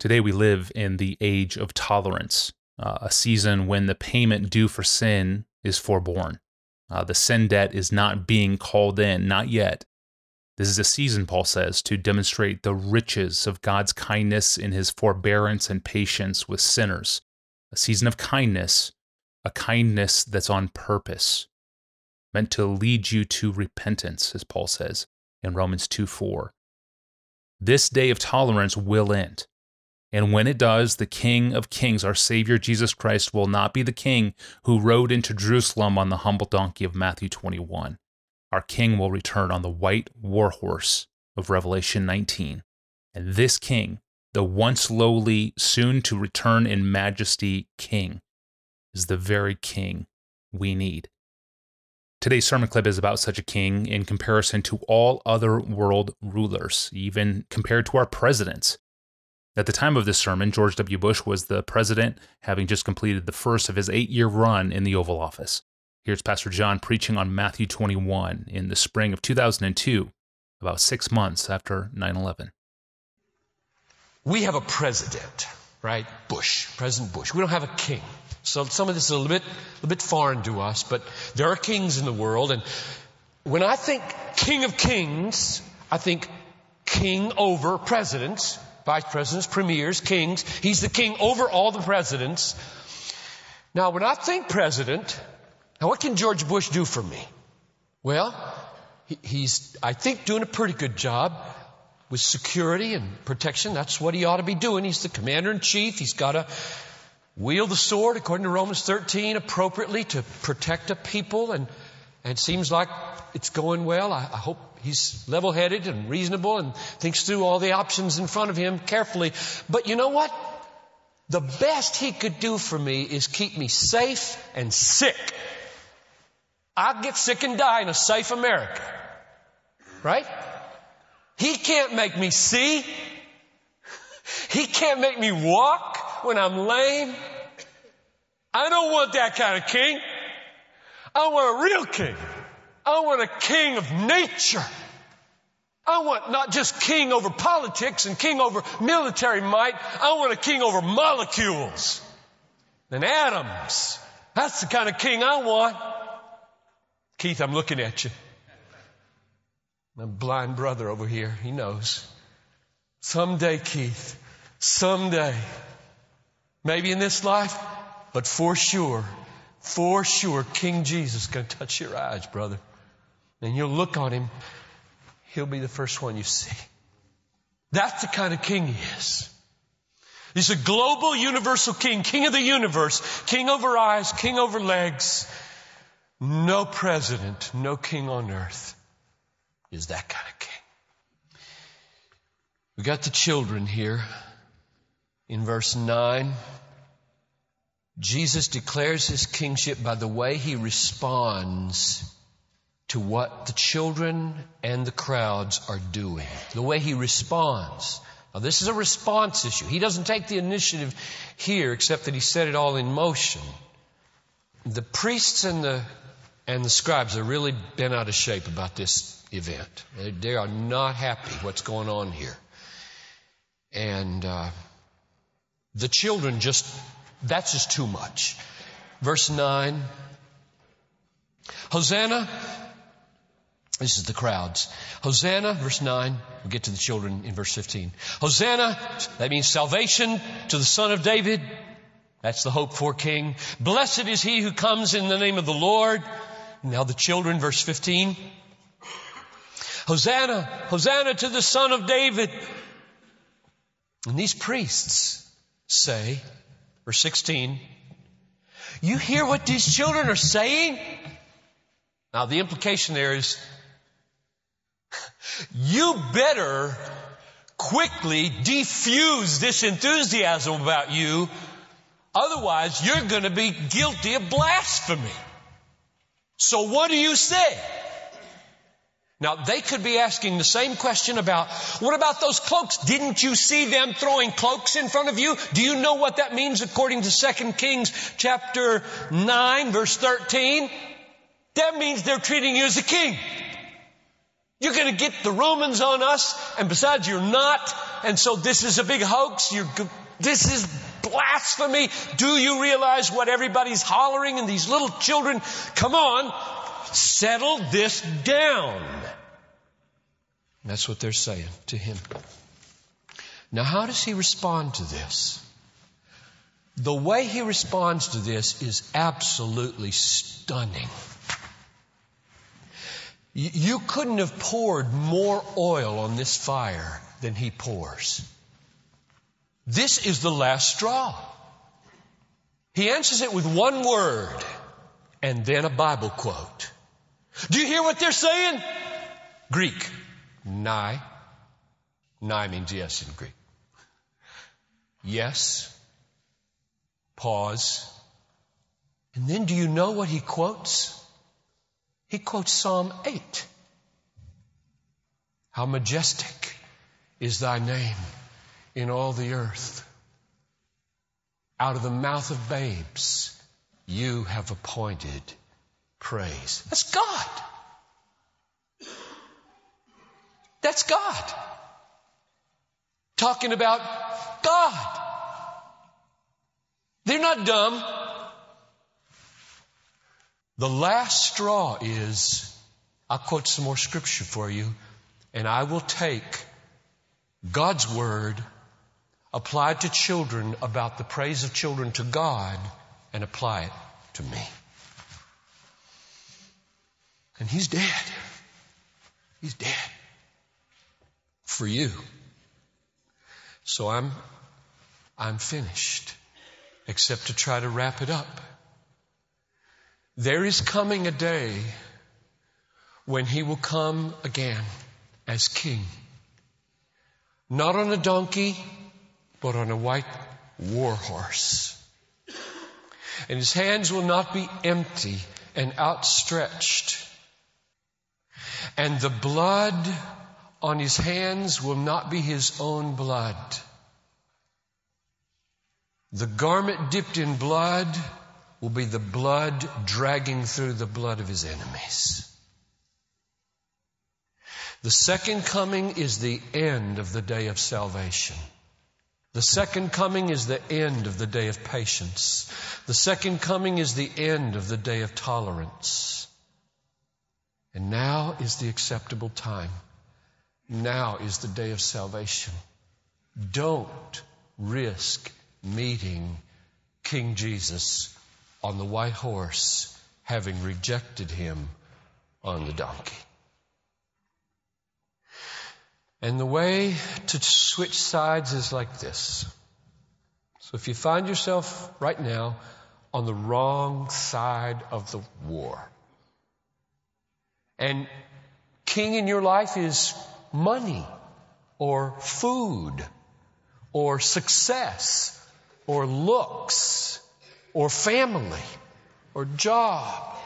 Today we live in the age of tolerance, uh, a season when the payment due for sin is forborne. Uh, the sin debt is not being called in, not yet. This is a season, Paul says, to demonstrate the riches of God's kindness in his forbearance and patience with sinners. A season of kindness, a kindness that's on purpose, meant to lead you to repentance, as Paul says in Romans 2 4. This day of tolerance will end. And when it does, the King of Kings, our Savior Jesus Christ, will not be the King who rode into Jerusalem on the humble donkey of Matthew 21. Our King will return on the white war horse of Revelation 19. And this King, the once lowly, soon to return in majesty King, is the very King we need. Today's sermon clip is about such a king in comparison to all other world rulers, even compared to our presidents. At the time of this sermon, George W. Bush was the president, having just completed the first of his eight year run in the Oval Office. Here's Pastor John preaching on Matthew 21 in the spring of 2002, about six months after 9 11. We have a president, right? Bush, President Bush. We don't have a king. So some of this is a little bit, a little bit foreign to us, but there are kings in the world. And when I think king of kings, I think king over presidents vice presidents, premiers, kings. He's the king over all the presidents. Now, when I think president, now what can George Bush do for me? Well, he's, I think, doing a pretty good job with security and protection. That's what he ought to be doing. He's the commander in chief. He's got to wield the sword, according to Romans 13, appropriately to protect a people. And, and it seems like it's going well. I, I hope He's level headed and reasonable and thinks through all the options in front of him carefully. But you know what? The best he could do for me is keep me safe and sick. I'd get sick and die in a safe America. Right? He can't make me see. He can't make me walk when I'm lame. I don't want that kind of king. I want a real king. I want a king of nature. I want not just king over politics and king over military might. I want a king over molecules and atoms. That's the kind of king I want. Keith, I'm looking at you. My blind brother over here, he knows. Someday, Keith, someday, maybe in this life, but for sure, for sure, King Jesus is going to touch your eyes, brother. And you'll look on him, he'll be the first one you see. That's the kind of king he is. He's a global universal king, king of the universe, king over eyes, king over legs. No president, no king on earth is that kind of king. We got the children here in verse 9. Jesus declares his kingship by the way he responds to what the children and the crowds are doing, the way he responds. Now, this is a response issue. He doesn't take the initiative here, except that he set it all in motion. The priests and the and the scribes are really bent out of shape about this event. They, they are not happy what's going on here, and uh, the children just that's just too much. Verse nine. Hosanna this is the crowds. Hosanna, verse 9. We'll get to the children in verse 15. Hosanna, that means salvation to the son of David. That's the hope for king. Blessed is he who comes in the name of the Lord. Now the children, verse 15. Hosanna, Hosanna to the son of David. And these priests say, verse 16, you hear what these children are saying? Now the implication there is you better quickly defuse this enthusiasm about you. Otherwise, you're going to be guilty of blasphemy. So what do you say? Now, they could be asking the same question about, what about those cloaks? Didn't you see them throwing cloaks in front of you? Do you know what that means according to 2 Kings chapter 9 verse 13? That means they're treating you as a king. You're going to get the Romans on us, and besides, you're not. And so this is a big hoax. You're, this is blasphemy. Do you realize what everybody's hollering and these little children? Come on, settle this down. That's what they're saying to him. Now, how does he respond to this? The way he responds to this is absolutely stunning. You couldn't have poured more oil on this fire than he pours. This is the last straw. He answers it with one word and then a Bible quote. Do you hear what they're saying? Greek. Nai. Nai means yes in Greek. Yes. Pause. And then do you know what he quotes? He quotes Psalm 8. How majestic is thy name in all the earth. Out of the mouth of babes, you have appointed praise. That's God. That's God. Talking about God. They're not dumb. The last straw is, I'll quote some more scripture for you, and I will take God's word applied to children about the praise of children to God and apply it to me. And he's dead. He's dead. For you. So I'm, I'm finished. Except to try to wrap it up. There is coming a day when he will come again as king. Not on a donkey, but on a white war horse. And his hands will not be empty and outstretched. And the blood on his hands will not be his own blood. The garment dipped in blood will be the blood dragging through the blood of his enemies. The second coming is the end of the day of salvation. The second coming is the end of the day of patience. The second coming is the end of the day of tolerance. And now is the acceptable time. Now is the day of salvation. Don't risk meeting King Jesus on the white horse, having rejected him on the donkey. And the way to switch sides is like this. So if you find yourself right now on the wrong side of the war, and king in your life is money or food or success or looks or family or job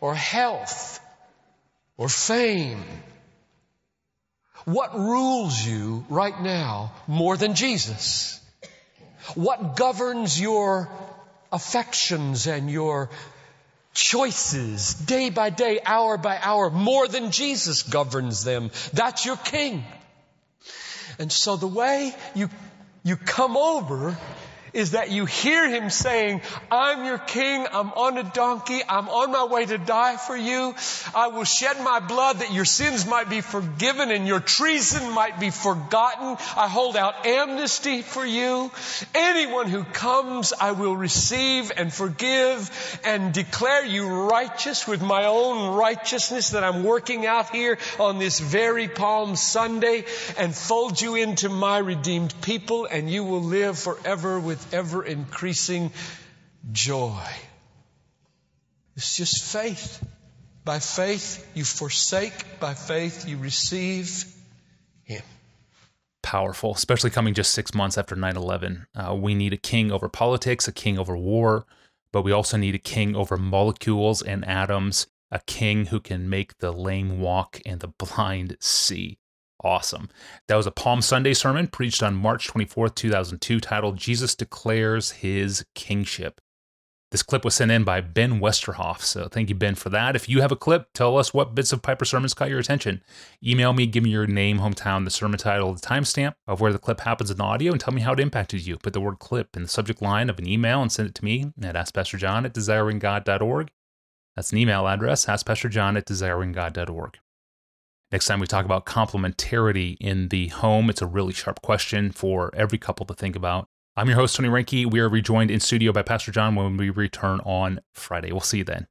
or health or fame what rules you right now more than Jesus? What governs your affections and your choices day by day, hour by hour, more than Jesus governs them? That's your king. And so the way you, you come over is that you hear him saying, I'm your king. I'm on a donkey. I'm on my way to die for you. I will shed my blood that your sins might be forgiven and your treason might be forgotten. I hold out amnesty for you. Anyone who comes, I will receive and forgive and declare you righteous with my own righteousness that I'm working out here on this very Palm Sunday and fold you into my redeemed people and you will live forever with ever increasing joy. It's just faith. By faith you forsake, by faith you receive Him. Powerful, especially coming just six months after 9 11. Uh, we need a king over politics, a king over war, but we also need a king over molecules and atoms, a king who can make the lame walk and the blind see awesome. That was a Palm Sunday sermon preached on March 24th, 2002, titled Jesus Declares His Kingship. This clip was sent in by Ben Westerhoff. So thank you, Ben, for that. If you have a clip, tell us what bits of Piper sermons caught your attention. Email me, give me your name, hometown, the sermon title, the timestamp of where the clip happens in the audio, and tell me how it impacted you. Put the word clip in the subject line of an email and send it to me at AskPastorJohn at desiringgod.org. That's an email address, AskPastorJohn at desiringgod.org. Next time we talk about complementarity in the home, it's a really sharp question for every couple to think about. I'm your host, Tony Reinke. We are rejoined in studio by Pastor John when we return on Friday. We'll see you then.